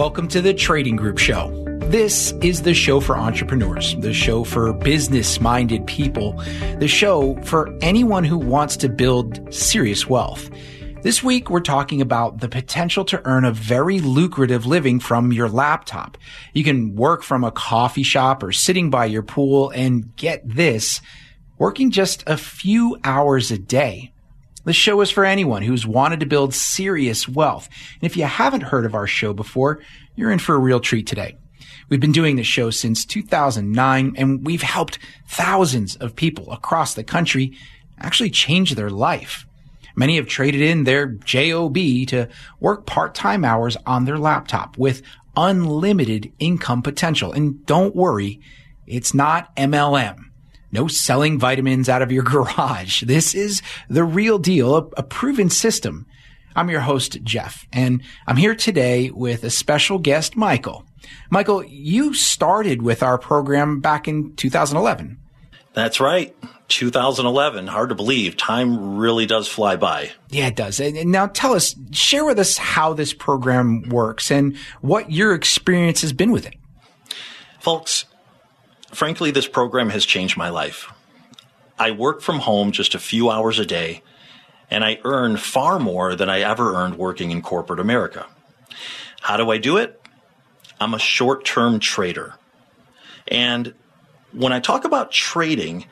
Welcome to the Trading Group Show. This is the show for entrepreneurs, the show for business minded people, the show for anyone who wants to build serious wealth. This week, we're talking about the potential to earn a very lucrative living from your laptop. You can work from a coffee shop or sitting by your pool and get this, working just a few hours a day. The show is for anyone who's wanted to build serious wealth. And if you haven't heard of our show before, you're in for a real treat today. We've been doing this show since 2009 and we've helped thousands of people across the country actually change their life. Many have traded in their JOB to work part-time hours on their laptop with unlimited income potential. And don't worry, it's not MLM. No selling vitamins out of your garage. This is the real deal, a, a, proven system. I'm your host, Jeff, and I'm here today with a special guest, Michael. Michael, you started with our program back in 2011. That's right. 2011. Hard to believe. Time really does fly by. Yeah, it does. And now tell us, share with us how this program works and what your experience has been with it. Folks, Frankly, this program has changed my life. I work from home just a few hours a day, and I earn far more than I ever earned working in corporate America. How do I do it? I'm a short term trader. And when I talk about trading,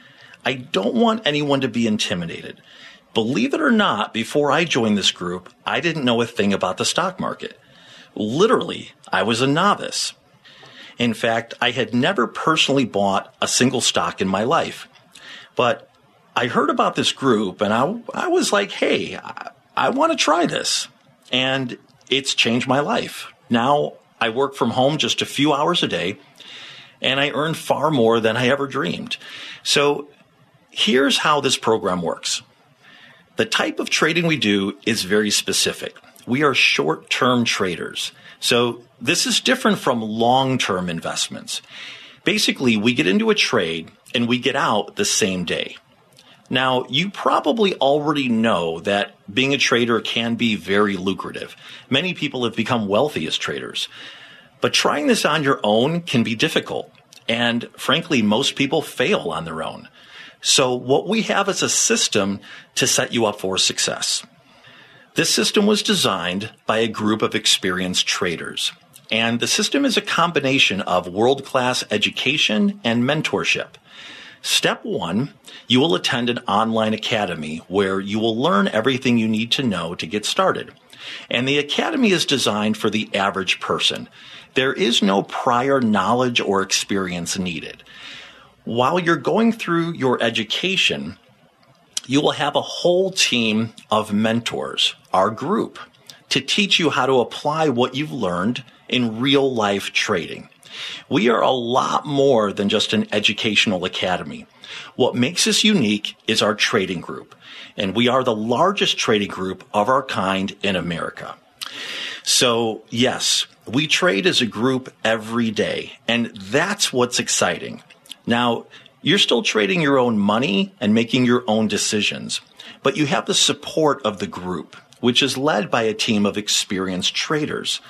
I don't want anyone to be intimidated. Believe it or not, before I joined this group, I didn't know a thing about the stock market. Literally, I was a novice. In fact, I had never personally bought a single stock in my life. But I heard about this group and I, I was like, hey, I, I want to try this. And it's changed my life. Now I work from home just a few hours a day and I earn far more than I ever dreamed. So here's how this program works. The type of trading we do is very specific. We are short term traders. So this is different from long term investments. Basically, we get into a trade and we get out the same day. Now, you probably already know that being a trader can be very lucrative. Many people have become wealthy as traders. But trying this on your own can be difficult. And frankly, most people fail on their own. So what we have is a system to set you up for success. This system was designed by a group of experienced traders. And the system is a combination of world class education and mentorship. Step one, you will attend an online academy where you will learn everything you need to know to get started. And the academy is designed for the average person. There is no prior knowledge or experience needed. While you're going through your education, you will have a whole team of mentors, our group, to teach you how to apply what you've learned in real life trading. We are a lot more than just an educational academy. What makes us unique is our trading group, and we are the largest trading group of our kind in America. So, yes, we trade as a group every day, and that's what's exciting. Now, you're still trading your own money and making your own decisions, but you have the support of the group, which is led by a team of experienced traders.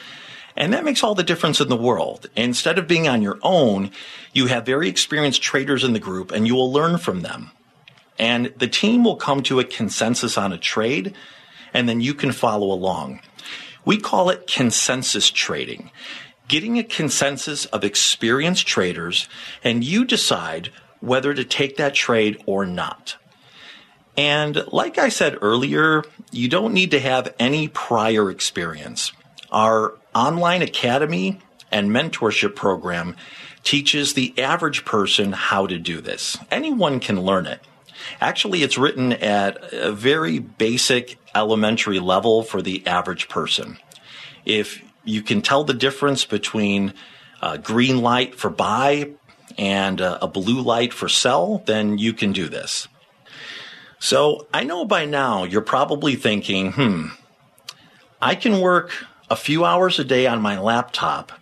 And that makes all the difference in the world. Instead of being on your own, you have very experienced traders in the group and you will learn from them. And the team will come to a consensus on a trade and then you can follow along. We call it consensus trading. Getting a consensus of experienced traders and you decide whether to take that trade or not. And like I said earlier, you don't need to have any prior experience. Our online academy and mentorship program teaches the average person how to do this. Anyone can learn it. Actually, it's written at a very basic elementary level for the average person. If you can tell the difference between uh, green light for buy and a, a blue light for sell, then you can do this. So I know by now you're probably thinking, hmm, I can work a few hours a day on my laptop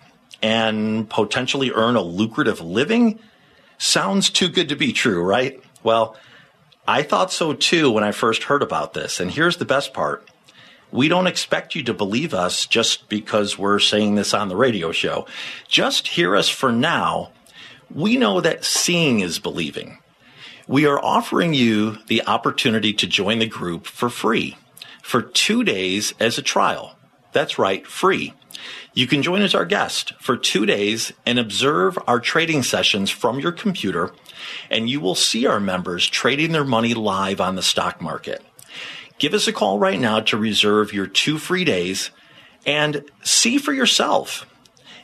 and potentially earn a lucrative living? Sounds too good to be true, right? Well, I thought so too when I first heard about this. And here's the best part. We don't expect you to believe us just because we're saying this on the radio show. Just hear us for now. We know that seeing is believing. We are offering you the opportunity to join the group for free for two days as a trial. That's right, free. You can join as our guest for two days and observe our trading sessions from your computer, and you will see our members trading their money live on the stock market. Give us a call right now to reserve your two free days and see for yourself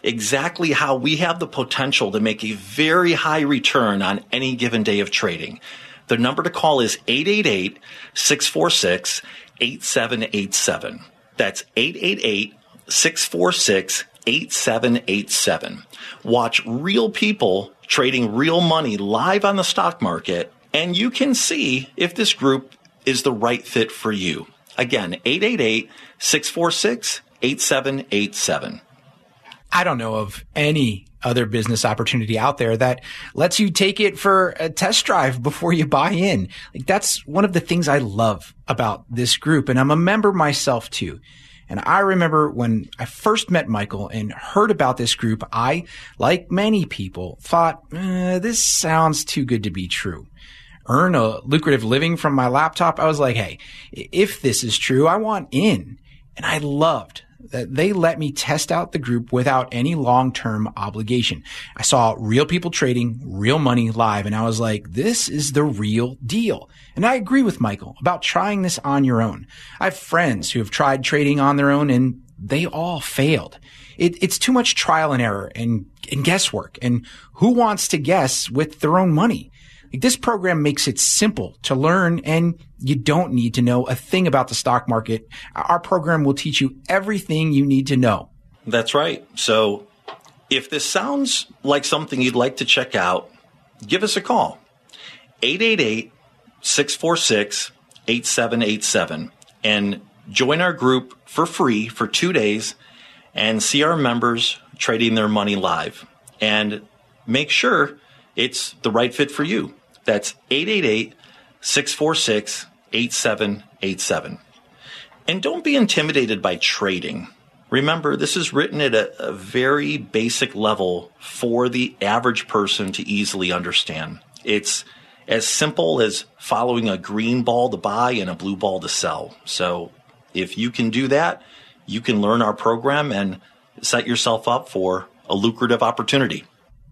exactly how we have the potential to make a very high return on any given day of trading. The number to call is 888 646 8787. That's 888 646 8787. Watch real people trading real money live on the stock market, and you can see if this group is the right fit for you. Again, 888 646 8787. I don't know of any other business opportunity out there that lets you take it for a test drive before you buy in. Like that's one of the things I love about this group. And I'm a member myself too. And I remember when I first met Michael and heard about this group, I, like many people, thought, eh, this sounds too good to be true. Earn a lucrative living from my laptop. I was like, hey, if this is true, I want in. And I loved that they let me test out the group without any long-term obligation. I saw real people trading real money live and I was like, this is the real deal. And I agree with Michael about trying this on your own. I have friends who have tried trading on their own and they all failed. It, it's too much trial and error and, and guesswork. And who wants to guess with their own money? This program makes it simple to learn and you don't need to know a thing about the stock market. Our program will teach you everything you need to know. That's right. So if this sounds like something you'd like to check out, give us a call. 888 646 8787 and join our group for free for two days and see our members trading their money live and make sure it's the right fit for you. That's 888 646 8787. And don't be intimidated by trading. Remember, this is written at a, a, very basic level for the average person to easily understand. It's as simple as following a green ball to buy and a blue ball to sell. So if you can do that, you can learn our program and set yourself up for a lucrative opportunity.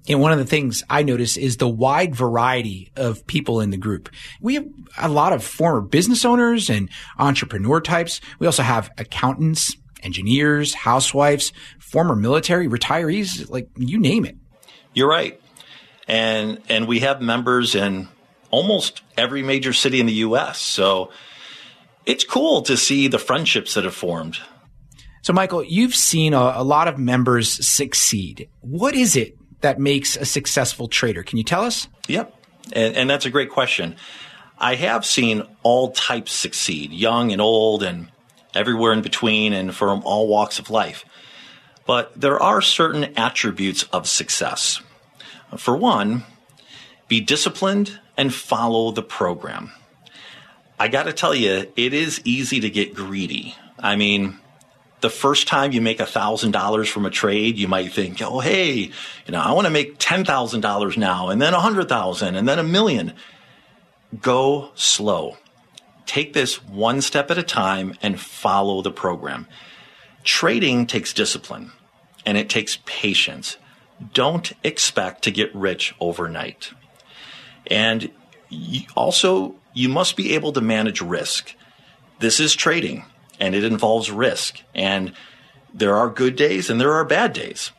And one of the things I notice is the wide variety of people in the group. We have a lot of former business owners and entrepreneur types. We also have accountants, engineers, housewives, former military, retirees, like you name it. You're right. And and we have members in almost every major city in the US. So it's cool to see the friendships that have formed. So Michael, you've seen a, a lot of members succeed. What is it that makes a successful trader? Can you tell us? Yep. And, and that's a great question. I have seen all types succeed, young and old, and everywhere in between, and from all walks of life. But there are certain attributes of success. For one, be disciplined and follow the program. I got to tell you, it is easy to get greedy. I mean, the first time you make $1,000 from a trade, you might think, oh, hey, you know, I want to make $10,000 now and then 100,000 and then a million. Go slow. Take this one step at a time and follow the program. Trading takes discipline and it takes patience. Don't expect to get rich overnight. And also, you must be able to manage risk. This is trading and it involves risk. And there are good days and there are bad days.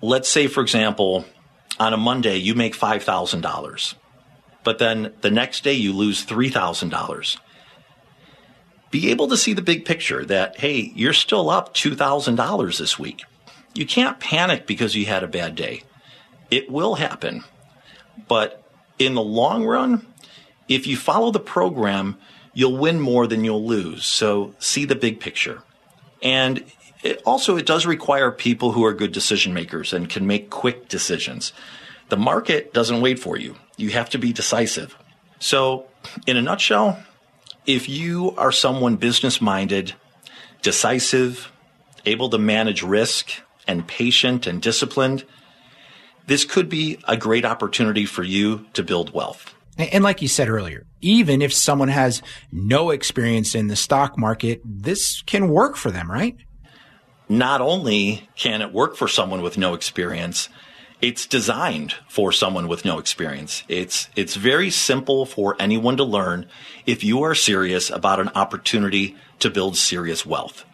Let's say, for example, on a Monday, you make $5,000, but then the next day you lose $3,000. Be able to see the big picture that, hey, you're still up $2,000 this week. You can't panic because you had a bad day. It will happen. But in the long run, if you follow the program, you'll win more than you'll lose. So see the big picture. And it also, it does require people who are good decision makers and can make quick decisions. The market doesn't wait for you. You have to be decisive. So, in a nutshell, if you are someone business minded, decisive, able to manage risk, and patient and disciplined, this could be a great opportunity for you to build wealth. And like you said earlier, even if someone has no experience in the stock market, this can work for them, right? Not only can it work for someone with no experience, it's designed for someone with no experience. It's it's very simple for anyone to learn if you are serious about an opportunity to build serious wealth.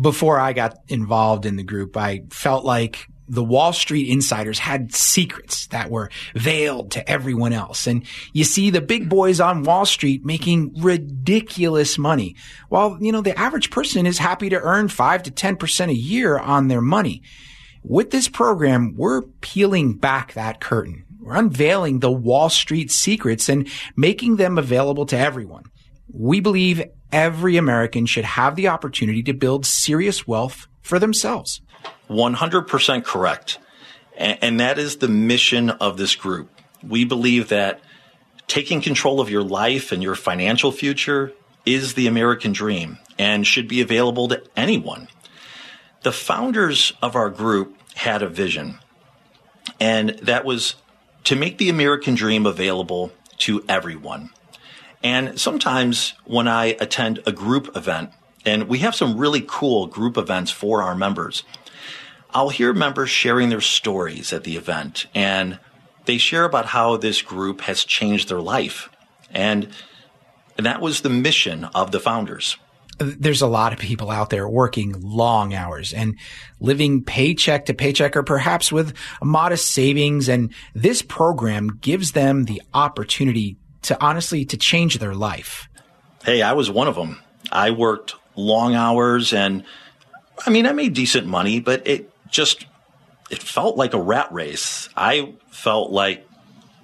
Before I got involved in the group, I felt like the Wall Street insiders had secrets that were veiled to everyone else. And you see the big boys on Wall Street making ridiculous money while, you know, the average person is happy to earn five to 10% a year on their money. With this program, we're peeling back that curtain. We're unveiling the Wall Street secrets and making them available to everyone. We believe every American should have the opportunity to build serious wealth for themselves. 100% correct. And, that is the mission of this group. We believe that taking control of your life and your financial future is the American dream and should be available to anyone. The founders of our group had a vision, and that was to make the American dream available to everyone. And sometimes when I attend a group event, and we have some really cool group events for our members, I'll hear members sharing their stories at the event, and they share about how this group has changed their life. And, and that was the mission of the founders. There's a lot of people out there working long hours and living paycheck to paycheck or perhaps with modest savings. And this program gives them the opportunity to honestly to change their life. Hey, I was one of them. I worked long hours and I mean, I made decent money, but it just it felt like a rat race. I felt like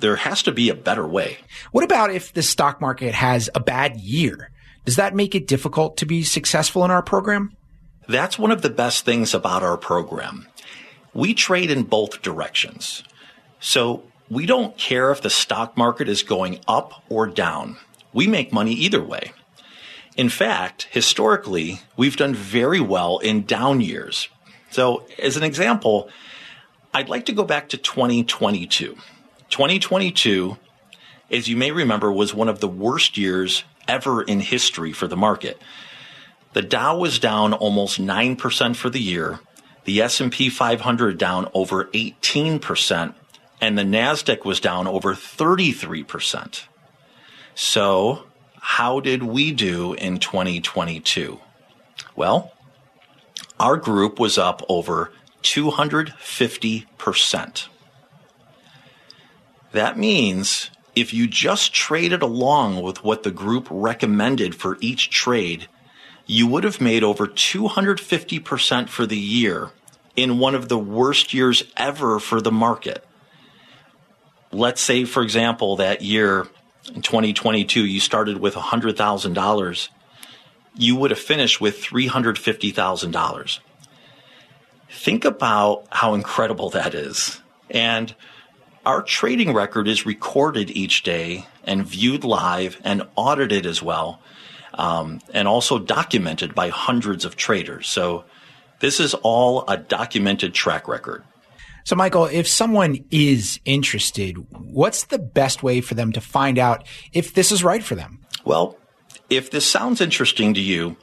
there has to be a better way. What about if the stock market has a bad year? Does that make it difficult to be successful in our program? That's one of the best things about our program. We trade in both directions. So we don't care if the stock market is going up or down. We make money either way. In fact, historically, we've done very well in down years so, as an example, I'd like to go back to 2022. 2022, as you may remember, was one of the worst years ever in history for the market. The Dow was down almost 9% for the year, the S&P 500 down over 18%, and the Nasdaq was down over 33%. So, how did we do in 2022? Well, our group was up over 250%. That means if you just traded along with what the group recommended for each trade, you would have made over 250% for the year in one of the worst years ever for the market. Let's say, for example, that year in 2022, you started with $100,000 you would have finished with $350,000. Think about how incredible that is. And our trading record is recorded each day and viewed live and audited as well, um, and also documented by hundreds of traders. So this is all a documented track record. So, Michael, if someone is interested, what's the best way for them to find out if this is right for them? Well, if this sounds interesting to you,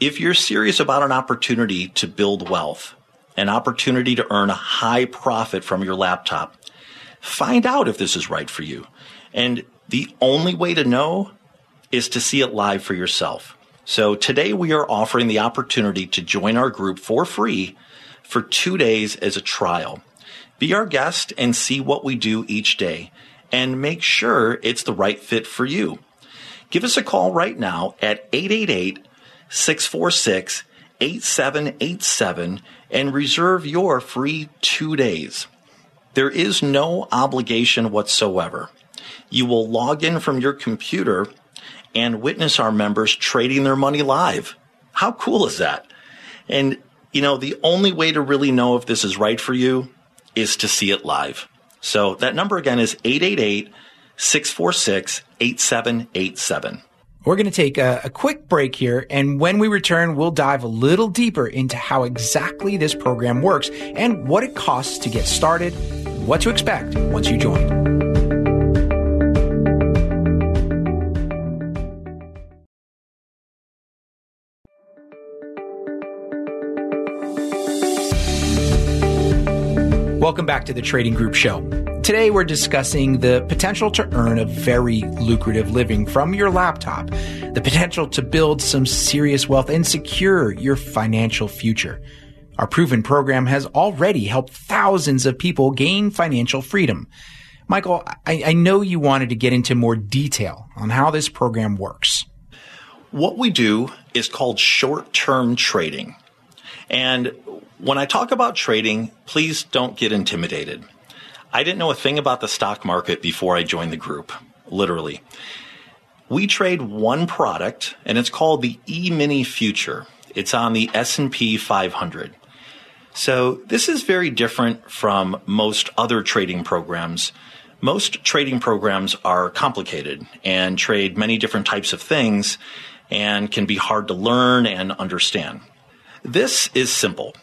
if you're serious about an opportunity to build wealth, an opportunity to earn a high profit from your laptop, find out if this is right for you. And the only way to know is to see it live for yourself. So today we are offering the opportunity to join our group for free for two days as a trial. Be our guest and see what we do each day and make sure it's the right fit for you. Give us a call right now at 888 646 8787 and reserve your free two days. There is no obligation whatsoever. You will log in from your computer and witness our members trading their money live. How cool is that? And, you know, the only way to really know if this is right for you is to see it live. So that number again is 888 646 8787. We're going to take a, a, quick break here, and when we return, we'll dive a little deeper into how exactly this program works and what it costs to get started, what to expect once you join. Welcome back to the Trading Group Show. Today we're discussing the potential to earn a very lucrative living from your laptop, the potential to build some serious wealth and secure your financial future. Our proven program has already helped thousands of people gain financial freedom. Michael, I, I know you wanted to get into more detail on how this program works. What we do is called short term trading. And when I talk about trading, please don't get intimidated. I didn't know a thing about the stock market before I joined the group, literally. We trade one product and it's called the E-mini future. It's on the S&P 500. So this is very different from most other trading programs. Most trading programs are complicated and trade many different types of things and can be hard to learn and understand. This is simple.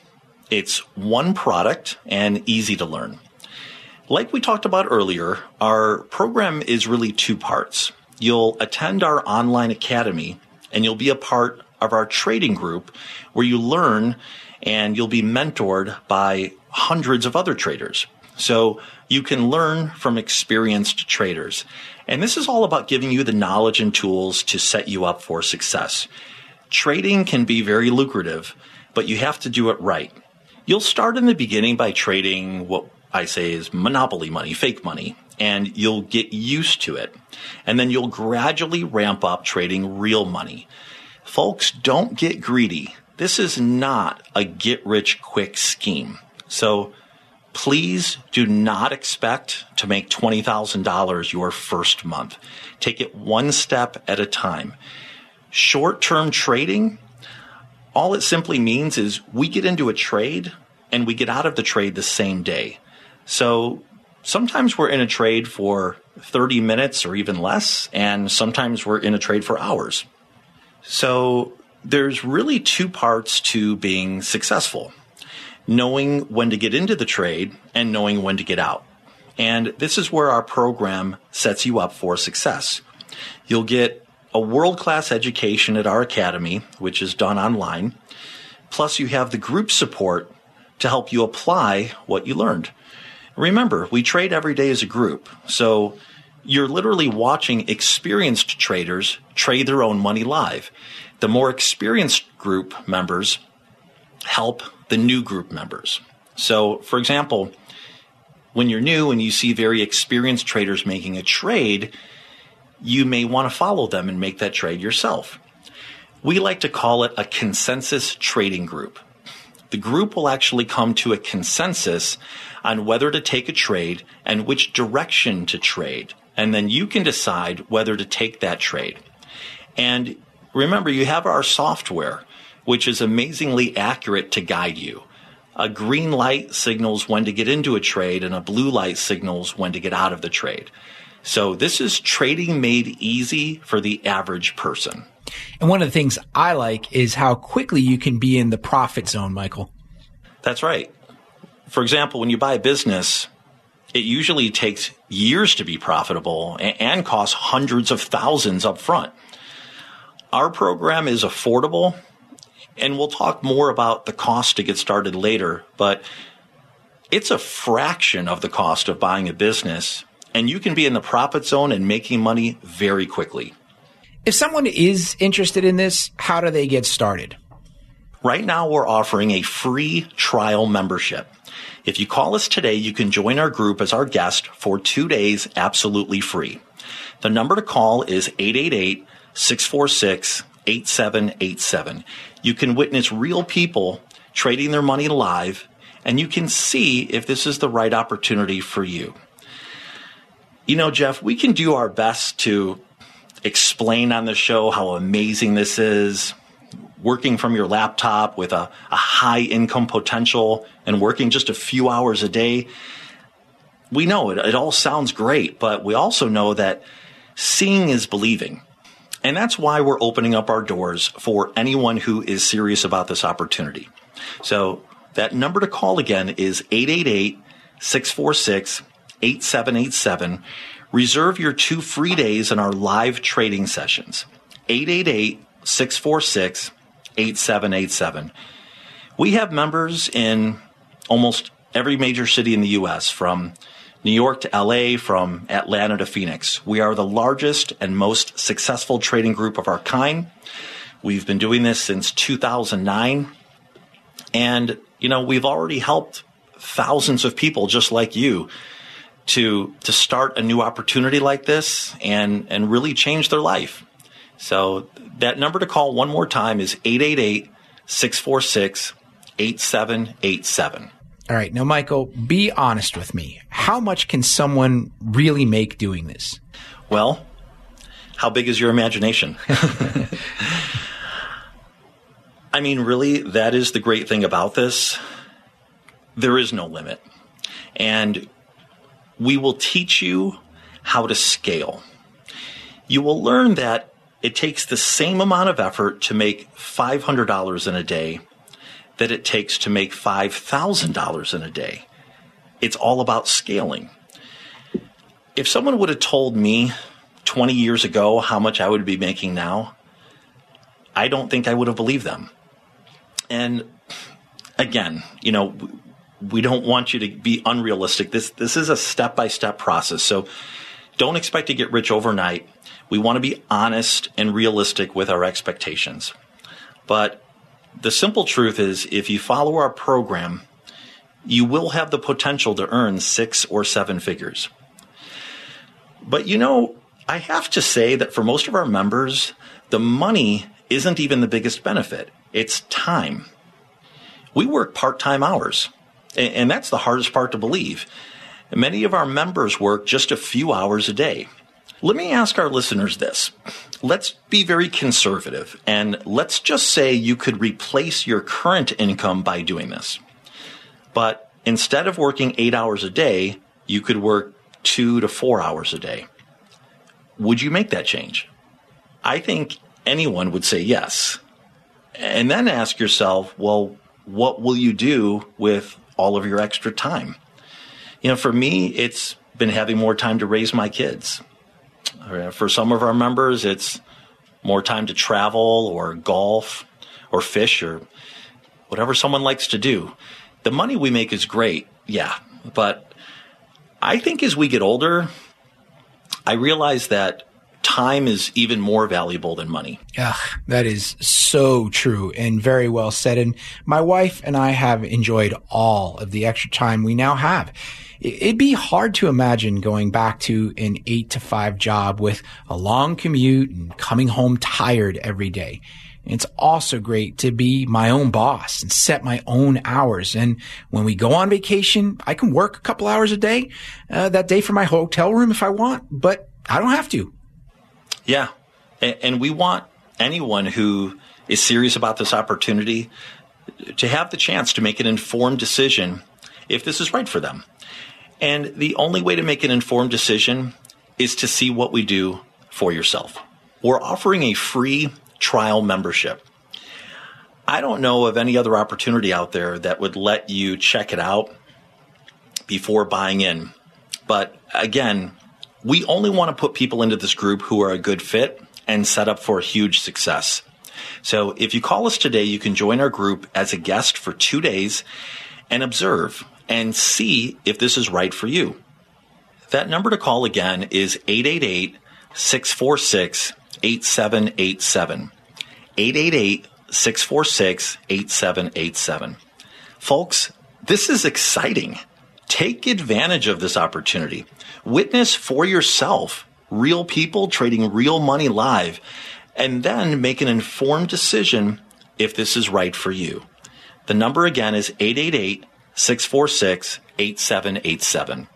It's one product and easy to learn. Like we talked about earlier, our program is really two parts. You'll attend our online academy and you'll be a part of our trading group where you learn and you'll be mentored by hundreds of other traders. So you can learn from experienced traders. And this is all about giving you the knowledge and tools to set you up for success. Trading can be very lucrative, but you have to do it right. You'll start in the beginning by trading what I say is monopoly money, fake money, and you'll get used to it. And then you'll gradually ramp up trading real money. Folks, don't get greedy. This is not a get rich quick scheme. So please do not expect to make $20,000 your first month. Take it one step at a time. Short term trading all it simply means is we get into a trade and we get out of the trade the same day. So sometimes we're in a trade for 30 minutes or even less, and sometimes we're in a trade for hours. So there's really two parts to being successful knowing when to get into the trade and knowing when to get out. And this is where our program sets you up for success. You'll get a world class education at our academy, which is done online. Plus, you have the group support to help you apply what you learned. Remember, we trade every day as a group. So you're literally watching experienced traders trade their own money live. The more experienced group members help the new group members. So, for example, when you're new and you see very experienced traders making a trade, you may want to follow them and make that trade yourself. We like to call it a consensus trading group. The group will actually come to a consensus on whether to take a trade and which direction to trade. And then you can decide whether to take that trade. And remember, you have our software, which is amazingly accurate to guide you. A green light signals when to get into a trade, and a blue light signals when to get out of the trade. So this is trading made easy for the average person. And one of the things I like is how quickly you can be in the profit zone, Michael. That's right. For example, when you buy a business, it usually takes years to be profitable and costs hundreds of thousands up front. Our program is affordable, and we'll talk more about the cost to get started later, but it's a fraction of the cost of buying a business and you can be in the profit zone and making money very quickly. If someone is interested in this, how do they get started? Right now, we're offering a free trial membership. If you call us today, you can join our group as our guest for two days absolutely free. The number to call is 888 646 8787. You can witness real people trading their money live, and you can see if this is the right opportunity for you. You know, Jeff, we can do our best to explain on the show how amazing this is. Working from your laptop with a, a high income potential and working just a few hours a day. We know it, it all sounds great, but we also know that seeing is believing. And that's why we're opening up our doors for anyone who is serious about this opportunity. So that number to call again is 888 646 8787. Reserve your two free days in our live trading sessions. 888 646 8787. We have members in almost every major city in the U.S., from New York to LA, from Atlanta to Phoenix. We are the largest and most successful trading group of our kind. We've been doing this since 2009. And, you know, we've already helped thousands of people just like you to, to start a new opportunity like this and, and really change their life. So that number to call one more time is 888 646 8787. All right. Now, Michael, be honest with me. How much can someone really make doing this? Well, how big is your imagination? I mean, really, that is the great thing about this. There is no limit. And we will teach you how to scale. You will learn that it takes the same amount of effort to make $500 in a day that it takes to make $5,000 in a day. It's all about scaling. If someone would have told me 20 years ago how much I would be making now, I don't think I would have believed them. And again, you know, we don't want you to be unrealistic. This this is a step-by-step process. So don't expect to get rich overnight. We want to be honest and realistic with our expectations. But the simple truth is if you follow our program, you will have the potential to earn six or seven figures. But you know, I have to say that for most of our members, the money isn't even the biggest benefit. It's time. We work part time hours, and that's the hardest part to believe. Many of our members work just a few hours a day. Let me ask our listeners this. Let's be very conservative and let's just say you could replace your current income by doing this. But instead of working eight hours a day, you could work two to four hours a day. Would you make that change? I think anyone would say yes. And then ask yourself, well, what will you do with all of your extra time? You know, for me, it's been having more time to raise my kids. Uh, for some of our members, it's more time to travel or golf or fish or whatever someone likes to do. The money we make is great, yeah, but I think as we get older, I realize that time is even more valuable than money. Ugh, that is so true and very well said. And my wife and I have enjoyed all of the extra time we now have. It'd be hard to imagine going back to an eight to five job with a long commute and coming home tired every day. It's also great to be my own boss and set my own hours. And when we go on vacation, I can work a couple hours a day, uh, that day for my hotel room if I want, but I don't have to. Yeah. And we want anyone who is serious about this opportunity to have the chance to make an informed decision if this is right for them. And the only way to make an informed decision is to see what we do for yourself. We're offering a free trial membership. I don't know of any other opportunity out there that would let you check it out before buying in. But again, we only want to put people into this group who are a good fit and set up for huge success. So if you call us today, you can join our group as a guest for two days and observe and see if this is right for you. That number to call again is 888 646 8787. 888 646 8787. Folks, this is exciting. Take advantage of this opportunity. Witness for yourself real people trading real money live, and then make an informed decision if this is right for you. The number again is 888 646 8787.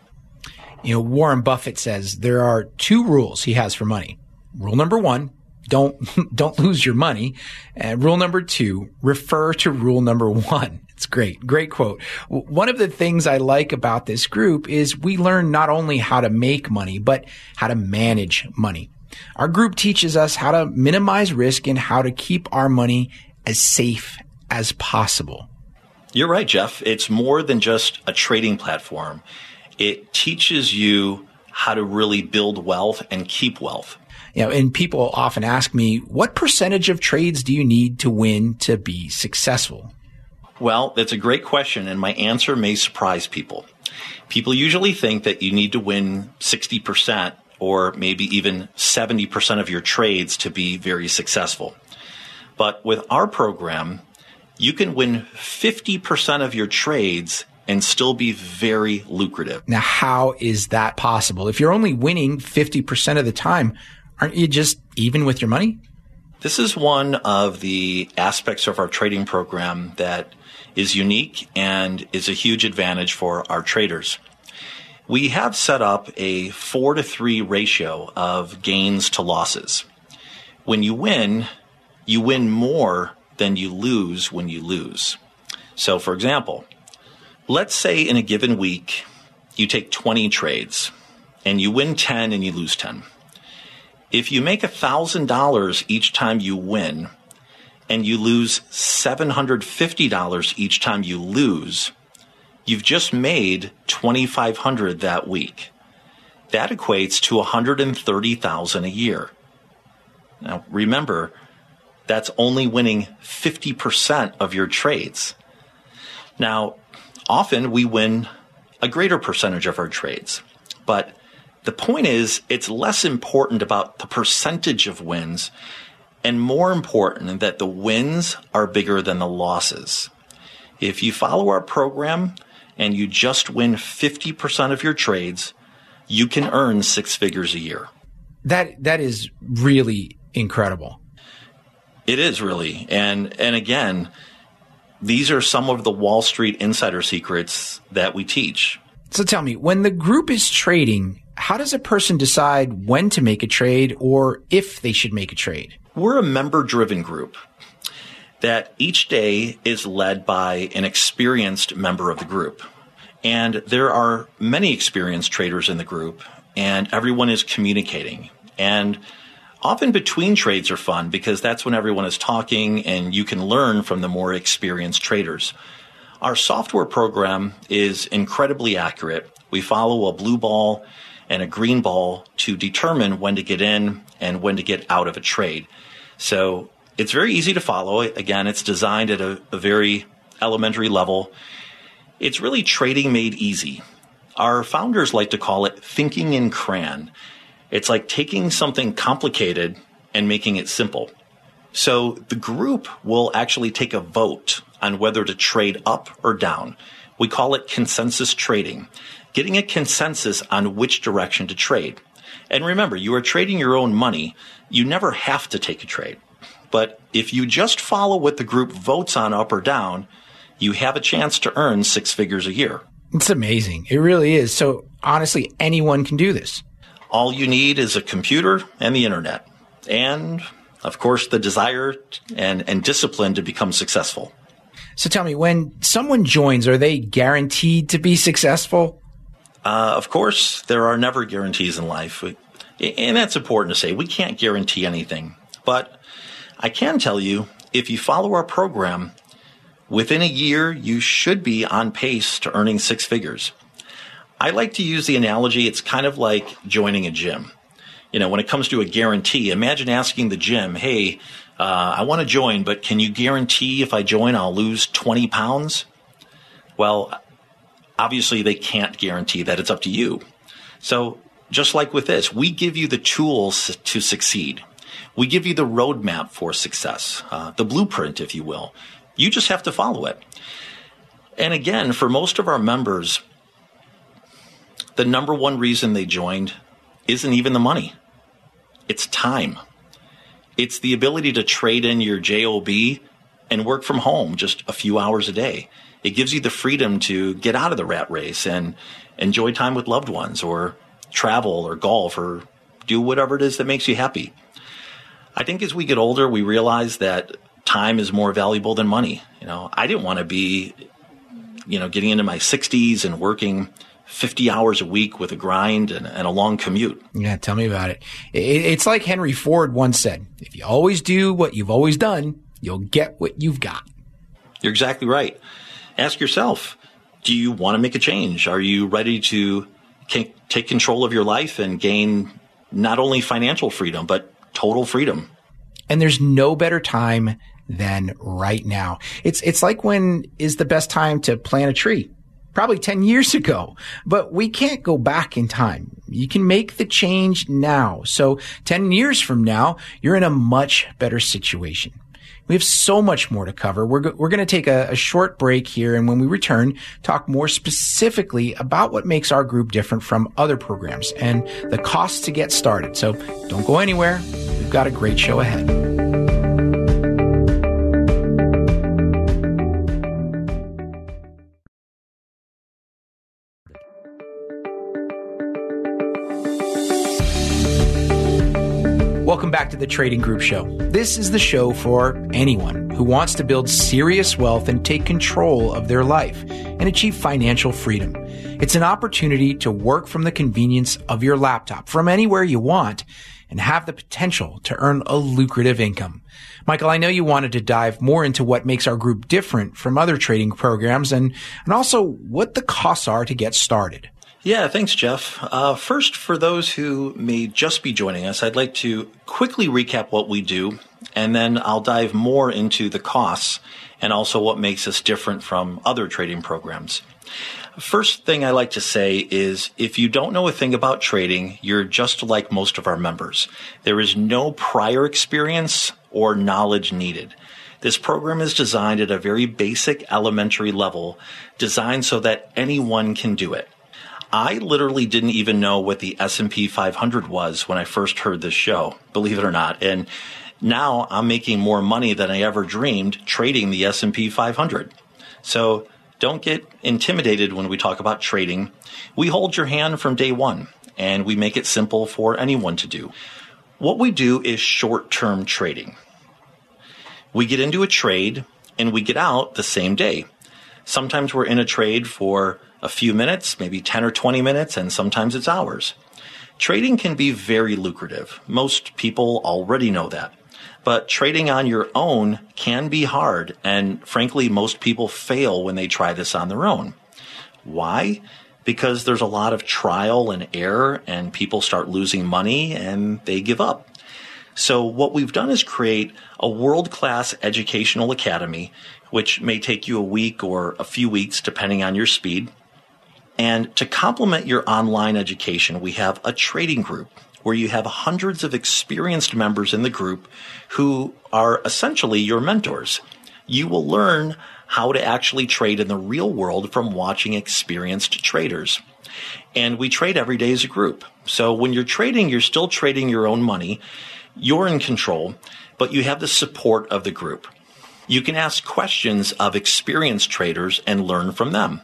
You know, Warren Buffett says there are two rules he has for money. Rule number one, don't, don't lose your money. And rule number two, refer to rule number one. It's great. Great quote. One of the things I like about this group is we learn not only how to make money, but how to manage money. Our group teaches us how to minimize risk and how to keep our money as safe as possible. You're right, Jeff. It's more than just a trading platform. It teaches you how to really build wealth and keep wealth. You know, and people often ask me, what percentage of trades do you need to win to be successful? Well, that's a great question, and my answer may surprise people. People usually think that you need to win 60% or maybe even 70% of your trades to be very successful. But with our program, you can win 50% of your trades and still be very lucrative. Now, how is that possible? If you're only winning 50% of the time, aren't you just even with your money? This is one of the aspects of our trading program that is unique and is a huge advantage for our traders. We have set up a four to three ratio of gains to losses. When you win, you win more than you lose when you lose. So, for example, let's say in a given week, you take 20 trades and you win 10 and you lose 10. If you make $1,000 each time you win and you lose $750 each time you lose, you've just made 2500 that week. That equates to 130,000 a year. Now remember, that's only winning 50% of your trades. Now, often we win a greater percentage of our trades, but the point is, it's less important about the percentage of wins and more important that the wins are bigger than the losses. If you follow our program and you just win 50% of your trades, you can earn six figures a year. That that is really incredible. It is really. And and again, these are some of the Wall Street insider secrets that we teach. So tell me, when the group is trading, how does a person decide when to make a trade or if they should make a trade? We're a member driven group that each day is led by an experienced member of the group. And there are many experienced traders in the group, and everyone is communicating. And often between trades are fun because that's when everyone is talking and you can learn from the more experienced traders. Our software program is incredibly accurate. We follow a blue ball and a green ball to determine when to get in and when to get out of a trade. So it's very easy to follow. Again, it's designed at a, a very elementary level. It's really trading made easy. Our founders like to call it thinking in crayon. It's like taking something complicated and making it simple. So the group will actually take a vote on whether to trade up or down. We call it consensus trading getting a consensus on which direction to trade. And remember, you are trading your own money. You never have to take a trade. But if you just follow what the group votes on up or down, you have a chance to earn six figures a year. It's amazing. It really is. So honestly, anyone can do this. All you need is a computer and the internet. And of course, the desire and, and discipline to become successful. So tell me, when someone joins, are they guaranteed to be successful? Uh, of course, there are never guarantees in life. And that's important to say. We can't guarantee anything. But I can tell you if you follow our program, within a year, you should be on pace to earning six figures. I like to use the analogy it's kind of like joining a gym. You know, when it comes to a guarantee, imagine asking the gym, hey, uh, I want to join, but can you guarantee if I join, I'll lose 20 pounds? Well, obviously they can't guarantee that it's up to you. So just like with this, we give you the tools to succeed. We give you the roadmap for success, uh, the blueprint, if you will. You just have to follow it. And again, for most of our members, the number one reason they joined isn't even the money. It's time. It's the ability to trade in your JOB and work from home just a few hours a day it gives you the freedom to get out of the rat race and enjoy time with loved ones or travel or golf or do whatever it is that makes you happy. I think as we get older, we realize that time is more valuable than money. You know, I didn't want to be, you know, getting into my 60s and working 50 hours a week with a grind and, and a long commute. Yeah, tell me about it. It's like Henry Ford once said if you always do what you've always done, you'll get what you've got. You're exactly right. Ask yourself do you want to make a change? Are you ready to take control of your life and gain not only financial freedom, but total freedom? And there's no better time than right now. It's, it's like when is the best time to plant a tree? Probably 10 years ago, but we can't go back in time. You can make the change now. So 10 years from now, you're in a much better situation. We have so much more to cover. We're, go- we're going to take a, a short break here. And when we return, talk more specifically about what makes our group different from other programs and the costs to get started. So don't go anywhere. We've got a great show ahead. To the Trading Group Show. This is the show for anyone who wants to build serious wealth and take control of their life and achieve financial freedom. It's an opportunity to work from the convenience of your laptop from anywhere you want and have the potential to earn a lucrative income. Michael, I know you wanted to dive more into what makes our group different from other trading programs and, and also what the costs are to get started. Yeah, thanks, Jeff. Uh, first, for those who may just be joining us, I'd like to quickly recap what we do, and then I'll dive more into the costs and also what makes us different from other trading programs. First thing I like to say is if you don't know a thing about trading, you're just like most of our members. There is no prior experience or knowledge needed. This program is designed at a very basic elementary level, designed so that anyone can do it. I literally didn't even know what the S&P 500 was when I first heard this show, believe it or not. And now I'm making more money than I ever dreamed trading the S&P 500. So don't get intimidated when we talk about trading. We hold your hand from day one and we make it simple for anyone to do. What we do is short-term trading. We get into a trade and we get out the same day. Sometimes we're in a trade for a few minutes, maybe 10 or 20 minutes, and sometimes it's hours. Trading can be very lucrative. Most people already know that. But trading on your own can be hard, and frankly, most people fail when they try this on their own. Why? Because there's a lot of trial and error, and people start losing money and they give up. So, what we've done is create a world class educational academy, which may take you a week or a few weeks, depending on your speed. And to complement your online education, we have a trading group where you have hundreds of experienced members in the group who are essentially your mentors. You will learn how to actually trade in the real world from watching experienced traders. And we trade every day as a group. So when you're trading, you're still trading your own money. You're in control, but you have the support of the group. You can ask questions of experienced traders and learn from them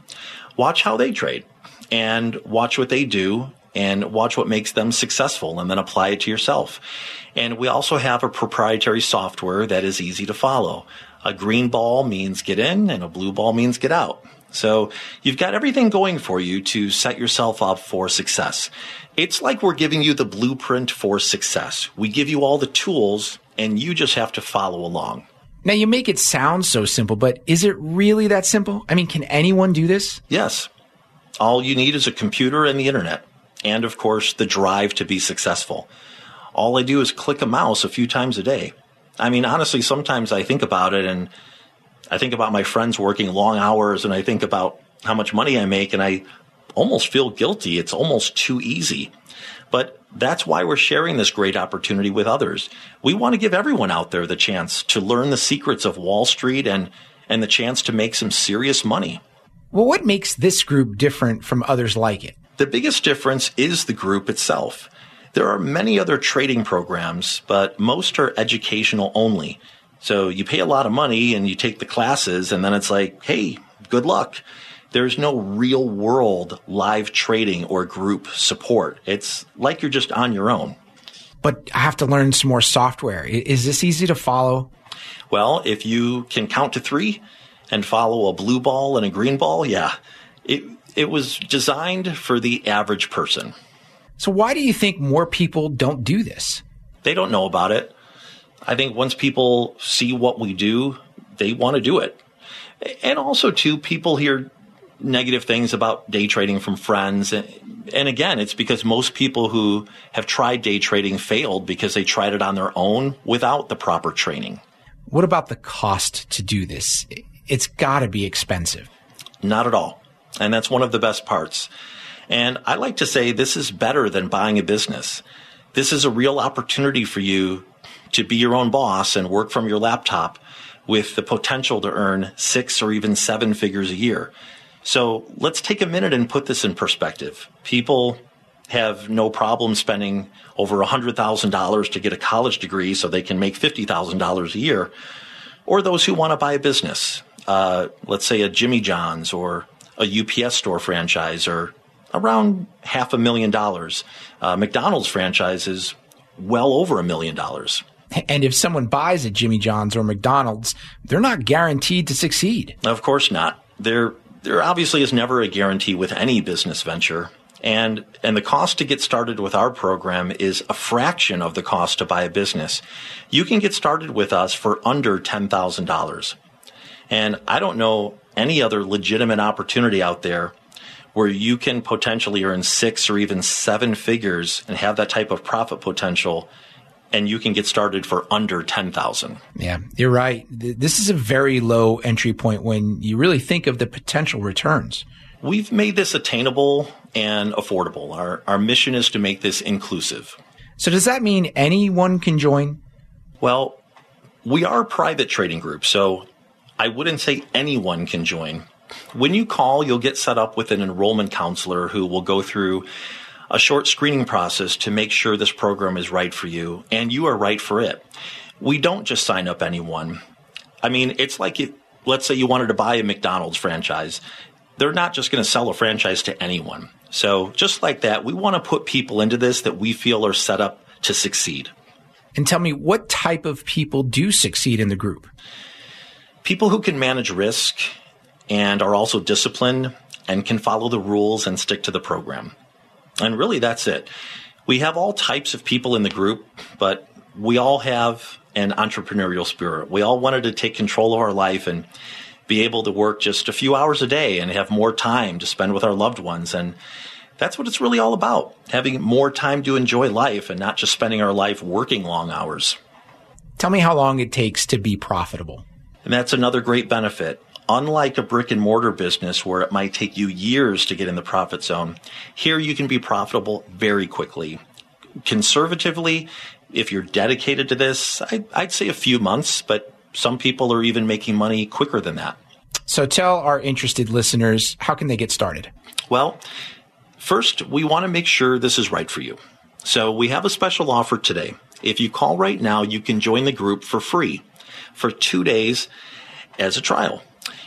watch how they trade and watch what they do and watch what makes them successful and then apply it to yourself. And we also have a proprietary software that is easy to follow. A green ball means get in and a blue ball means get out. So you've got everything going for you to set yourself up for success. It's like we're giving you the blueprint for success. We give you all the tools and you just have to follow along. Now you make it sound so simple, but is it really that simple? I mean, can anyone do this? Yes. All you need is a computer and the internet, and of course, the drive to be successful. All I do is click a mouse a few times a day. I mean, honestly, sometimes I think about it and I think about my friends working long hours and I think about how much money I make and I almost feel guilty. It's almost too easy. But that's why we're sharing this great opportunity with others. We want to give everyone out there the chance to learn the secrets of Wall Street and, and the chance to make some serious money. Well, what makes this group different from others like it? The biggest difference is the group itself. There are many other trading programs, but most are educational only. So you pay a lot of money and you take the classes, and then it's like, hey, good luck. There's no real world live trading or group support. It's like you're just on your own. But I have to learn some more software. Is this easy to follow? Well, if you can count to three and follow a blue ball and a green ball, yeah, it, It was designed for the average person. So, why do you think more people don't do this? They don't know about it. I think once people see what we do, they want to do it. And also, too, people hear negative things about day trading from friends. And again, it's because most people who have tried day trading failed because they tried it on their own without the proper training. What about the cost to do this? It's got to be expensive. Not at all. And that's one of the best parts. And I like to say this is better than buying a business. This is a real opportunity for you to be your own boss and work from your laptop with the potential to earn six or even seven figures a year. So let's take a minute and put this in perspective. People have no problem spending over $100,000 to get a college degree so they can make $50,000 a year, or those who want to buy a business, uh, let's say a Jimmy John's or a UPS store franchise, or around half a million dollars. Uh, McDonald's franchise is well over a million dollars. And if someone buys a Jimmy John's or McDonald's, they're not guaranteed to succeed. Of course not. There, there obviously is never a guarantee with any business venture. And, and the cost to get started with our program is a fraction of the cost to buy a business. You can get started with us for under $10,000. And I don't know any other legitimate opportunity out there where you can potentially earn six or even seven figures and have that type of profit potential and you can get started for under 10,000. Yeah, you're right. This is a very low entry point when you really think of the potential returns. We've made this attainable and affordable. Our, our mission is to make this inclusive. So, does that mean anyone can join? Well, we are a private trading group, so I wouldn't say anyone can join. When you call, you'll get set up with an enrollment counselor who will go through a short screening process to make sure this program is right for you and you are right for it. We don't just sign up anyone. I mean, it's like if, let's say you wanted to buy a McDonald's franchise. They're not just going to sell a franchise to anyone. So, just like that, we want to put people into this that we feel are set up to succeed. And tell me, what type of people do succeed in the group? People who can manage risk and are also disciplined and can follow the rules and stick to the program. And really, that's it. We have all types of people in the group, but we all have an entrepreneurial spirit. We all wanted to take control of our life and be able to work just a few hours a day and have more time to spend with our loved ones. And that's what it's really all about having more time to enjoy life and not just spending our life working long hours. Tell me how long it takes to be profitable. And that's another great benefit. Unlike a brick and mortar business where it might take you years to get in the profit zone, here you can be profitable very quickly. Conservatively, if you're dedicated to this, I'd say a few months, but some people are even making money quicker than that. So tell our interested listeners, how can they get started? Well, first, we want to make sure this is right for you. So we have a special offer today. If you call right now, you can join the group for free for two days as a trial.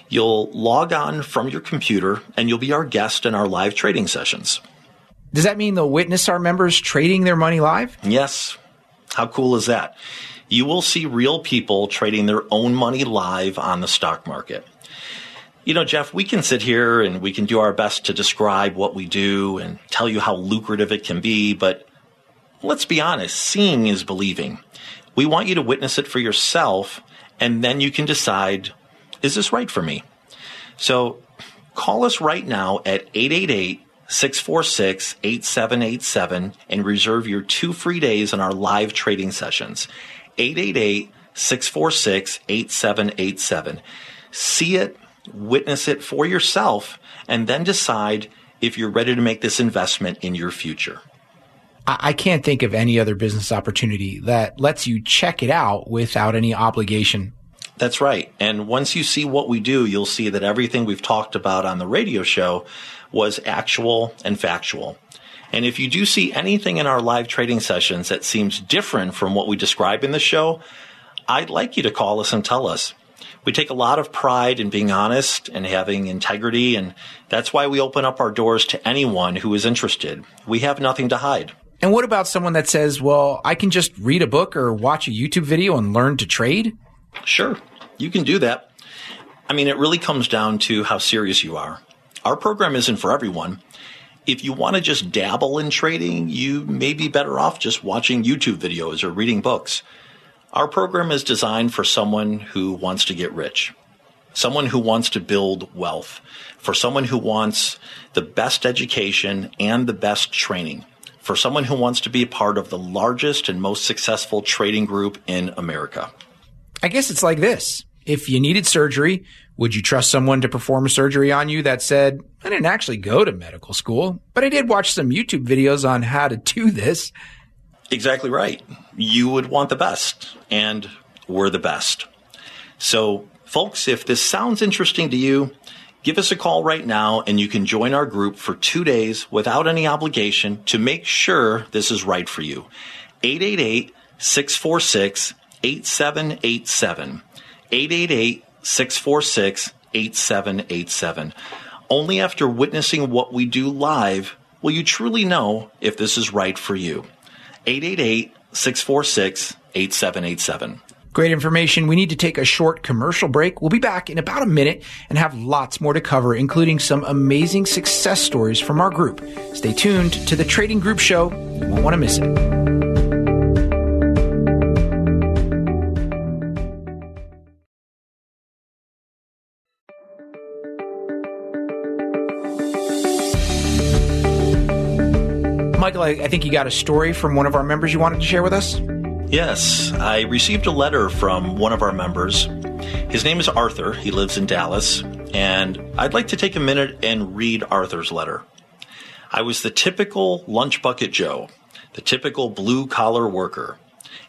You'll log on from your computer and you'll be our guest in our live trading sessions. Does that mean they'll witness our members trading their money live? Yes. How cool is that? You will see real people trading their own money live on the stock market. You know, Jeff, we can sit here and we can do our best to describe what we do and tell you how lucrative it can be, but let's be honest, seeing is believing. We want you to witness it for yourself, and then you can decide is this right for me? So call us right now at 888 646 8787 and reserve your two free days in our live trading sessions. 888 646 8787. See it, witness it for yourself, and then decide if you're ready to make this investment in your future. I can't think of any other business opportunity that lets you check it out without any obligation that's right. And once you see what we do, you'll see that everything we've talked about on the radio show was actual and factual. And if you do see anything in our live trading sessions that seems different from what we describe in the show, I'd like you to call us and tell us. We take a lot of pride in being honest and having integrity, and that's why we open up our doors to anyone who is interested. We have nothing to hide. And what about someone that says, well, I can just read a book or watch a YouTube video and learn to trade? Sure, you can do that. I mean, it really comes down to how serious you are. our program isn't for everyone. If you want to just dabble in trading, you may be better off just watching YouTube videos or reading books. Our program is designed for someone who wants to get rich, someone who wants to build wealth, for someone who wants the best education and the best training, for someone who wants to be a part of the largest and most successful trading group in America. I guess it's like this. If you needed surgery, would you trust someone to perform a surgery on you that said, I didn't actually go to medical school, but I did watch some YouTube videos on how to do this? Exactly right. You would want the best, and we're the best. So, folks, if this sounds interesting to you, give us a call right now and you can join our group for two days without any obligation to make sure this is right for you. 888 646 8787. 888 646 8787. Only after witnessing what we do live will you truly know if this is right for you. 888 646 8787. Great information. We need to take a short commercial break. We'll be back in about a minute and have lots more to cover, including some amazing success stories from our group. Stay tuned to the Trading Group Show. You won't want to miss it. Michael, I, I think you got a story from one of our members you wanted to share with us. Yes, I received a letter from one of our members. His name is Arthur. He lives in Dallas. And I'd like to take a minute and read Arthur's letter. I was the typical lunch bucket Joe, the typical blue collar worker.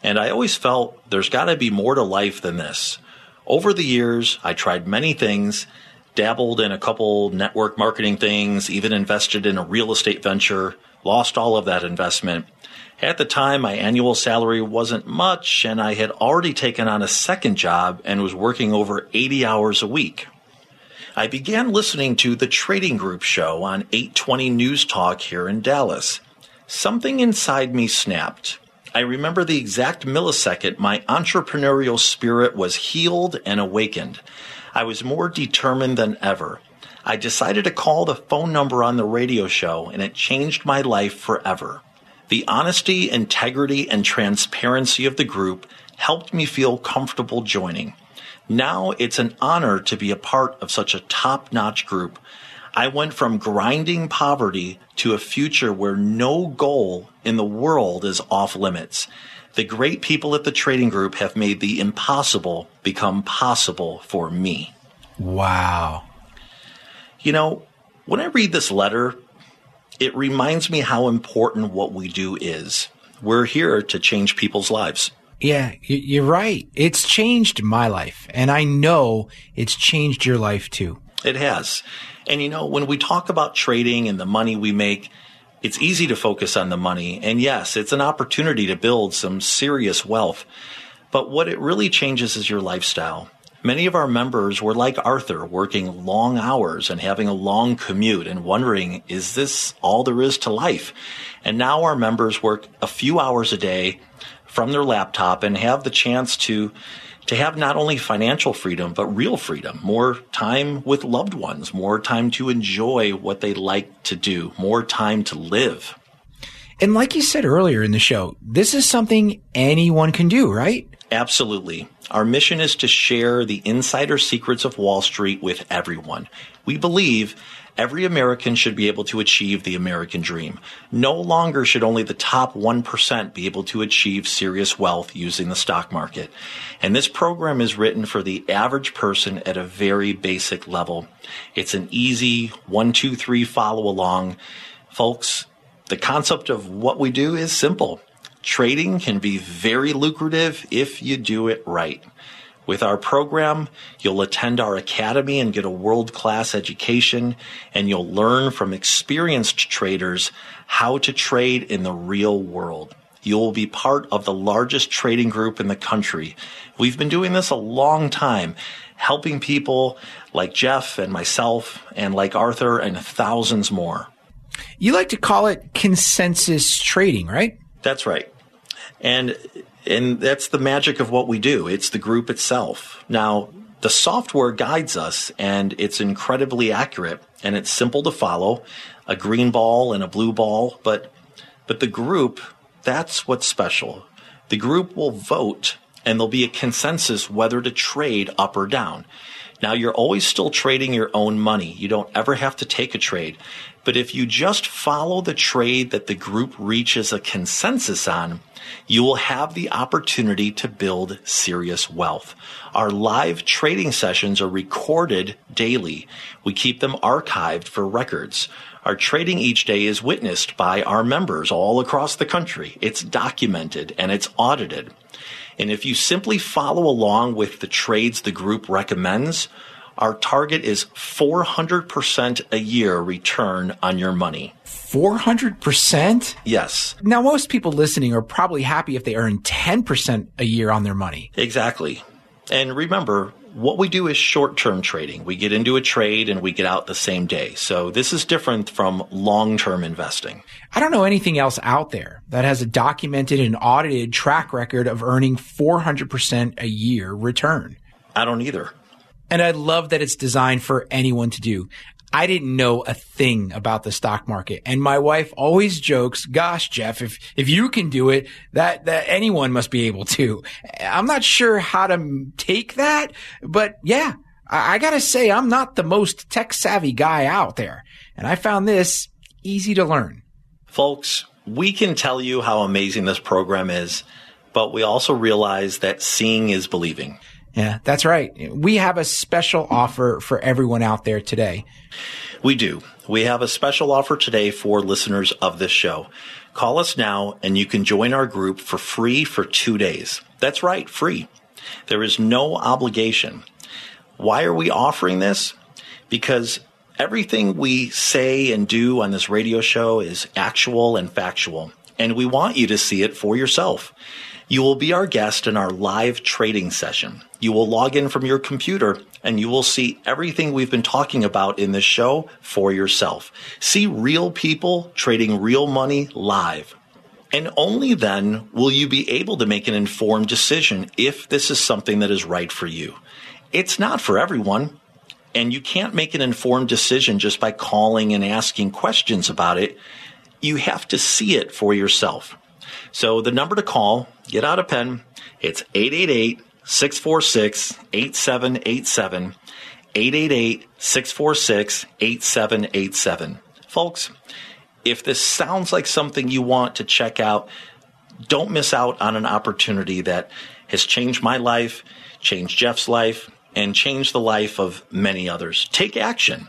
And I always felt there's got to be more to life than this. Over the years, I tried many things, dabbled in a couple network marketing things, even invested in a real estate venture, lost all of that investment. At the time, my annual salary wasn't much, and I had already taken on a second job and was working over 80 hours a week. I began listening to the Trading Group show on 820 News Talk here in Dallas. Something inside me snapped. I remember the exact millisecond my entrepreneurial spirit was healed and awakened. I was more determined than ever. I decided to call the phone number on the radio show, and it changed my life forever. The honesty, integrity, and transparency of the group helped me feel comfortable joining. Now it's an honor to be a part of such a top notch group. I went from grinding poverty to a future where no goal in the world is off limits. The great people at the trading group have made the impossible become possible for me. Wow. You know, when I read this letter, it reminds me how important what we do is. We're here to change people's lives. Yeah, you're right. It's changed my life, and I know it's changed your life too. It has. And you know, when we talk about trading and the money we make, it's easy to focus on the money. And yes, it's an opportunity to build some serious wealth. But what it really changes is your lifestyle. Many of our members were like Arthur, working long hours and having a long commute and wondering, is this all there is to life? And now our members work a few hours a day from their laptop and have the chance to to have not only financial freedom but real freedom. More time with loved ones more time to enjoy what they like to do more time to live. And like you said earlier in the show this is something anyone can do right absolutely our mission is to share the insider secrets of Wall Street with everyone. We believe every American should be able to achieve the American dream. No longer should only the top 1% be able to achieve serious wealth using the stock market. And this program is written for the average person at a very basic level. It's an easy one, two, three follow along. Folks, the concept of what we do is simple. Trading can be very lucrative if you do it right. With our program, you'll attend our academy and get a world class education, and you'll learn from experienced traders how to trade in the real world. You'll be part of the largest trading group in the country. We've been doing this a long time, helping people like Jeff and myself, and like Arthur, and thousands more. You like to call it consensus trading, right? That's right. And and that's the magic of what we do. It's the group itself. Now, the software guides us and it's incredibly accurate. and it's simple to follow a green ball and a blue ball. But, but the group, that's what's special. The group will vote and there'll be a consensus whether to trade up or down. Now you're always still trading your own money. You don't ever have to take a trade. But if you just follow the trade that the group reaches a consensus on, you will have the opportunity to build serious wealth. Our live trading sessions are recorded daily. We keep them archived for records. Our trading each day is witnessed by our members all across the country. It's documented and it's audited. And if you simply follow along with the trades the group recommends, our target is 400% a year return on your money. 400%? Yes. Now, most people listening are probably happy if they earn 10% a year on their money. Exactly. And remember, what we do is short term trading. We get into a trade and we get out the same day. So this is different from long term investing. I don't know anything else out there that has a documented and audited track record of earning 400% a year return. I don't either. And I love that it's designed for anyone to do. I didn't know a thing about the stock market. And my wife always jokes, gosh, Jeff, if, if you can do it, that, that anyone must be able to. I'm not sure how to take that, but yeah, I, I gotta say, I'm not the most tech savvy guy out there. And I found this easy to learn. Folks, we can tell you how amazing this program is, but we also realize that seeing is believing. Yeah, that's right. We have a special offer for everyone out there today. We do. We have a special offer today for listeners of this show. Call us now and you can join our group for free for two days. That's right, free. There is no obligation. Why are we offering this? Because everything we say and do on this radio show is actual and factual, and we want you to see it for yourself. You will be our guest in our live trading session. You will log in from your computer and you will see everything we've been talking about in this show for yourself. See real people trading real money live. And only then will you be able to make an informed decision if this is something that is right for you. It's not for everyone. And you can't make an informed decision just by calling and asking questions about it. You have to see it for yourself. So the number to call, get out a pen. It's 888 646 8787. 888 646 8787. Folks, if this sounds like something you want to check out, don't miss out on an opportunity that has changed my life, changed Jeff's life, and changed the life of many others. Take action.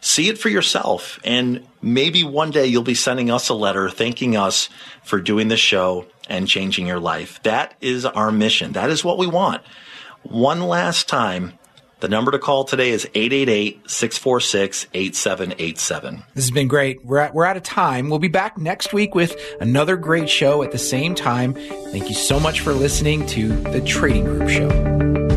See it for yourself. And maybe one day you'll be sending us a letter thanking us for doing the show and changing your life. That is our mission. That is what we want. One last time, the number to call today is 888-646-8787. This has been great. We're, at, we're out of time. We'll be back next week with another great show at the same time. Thank you so much for listening to the Trading Group Show.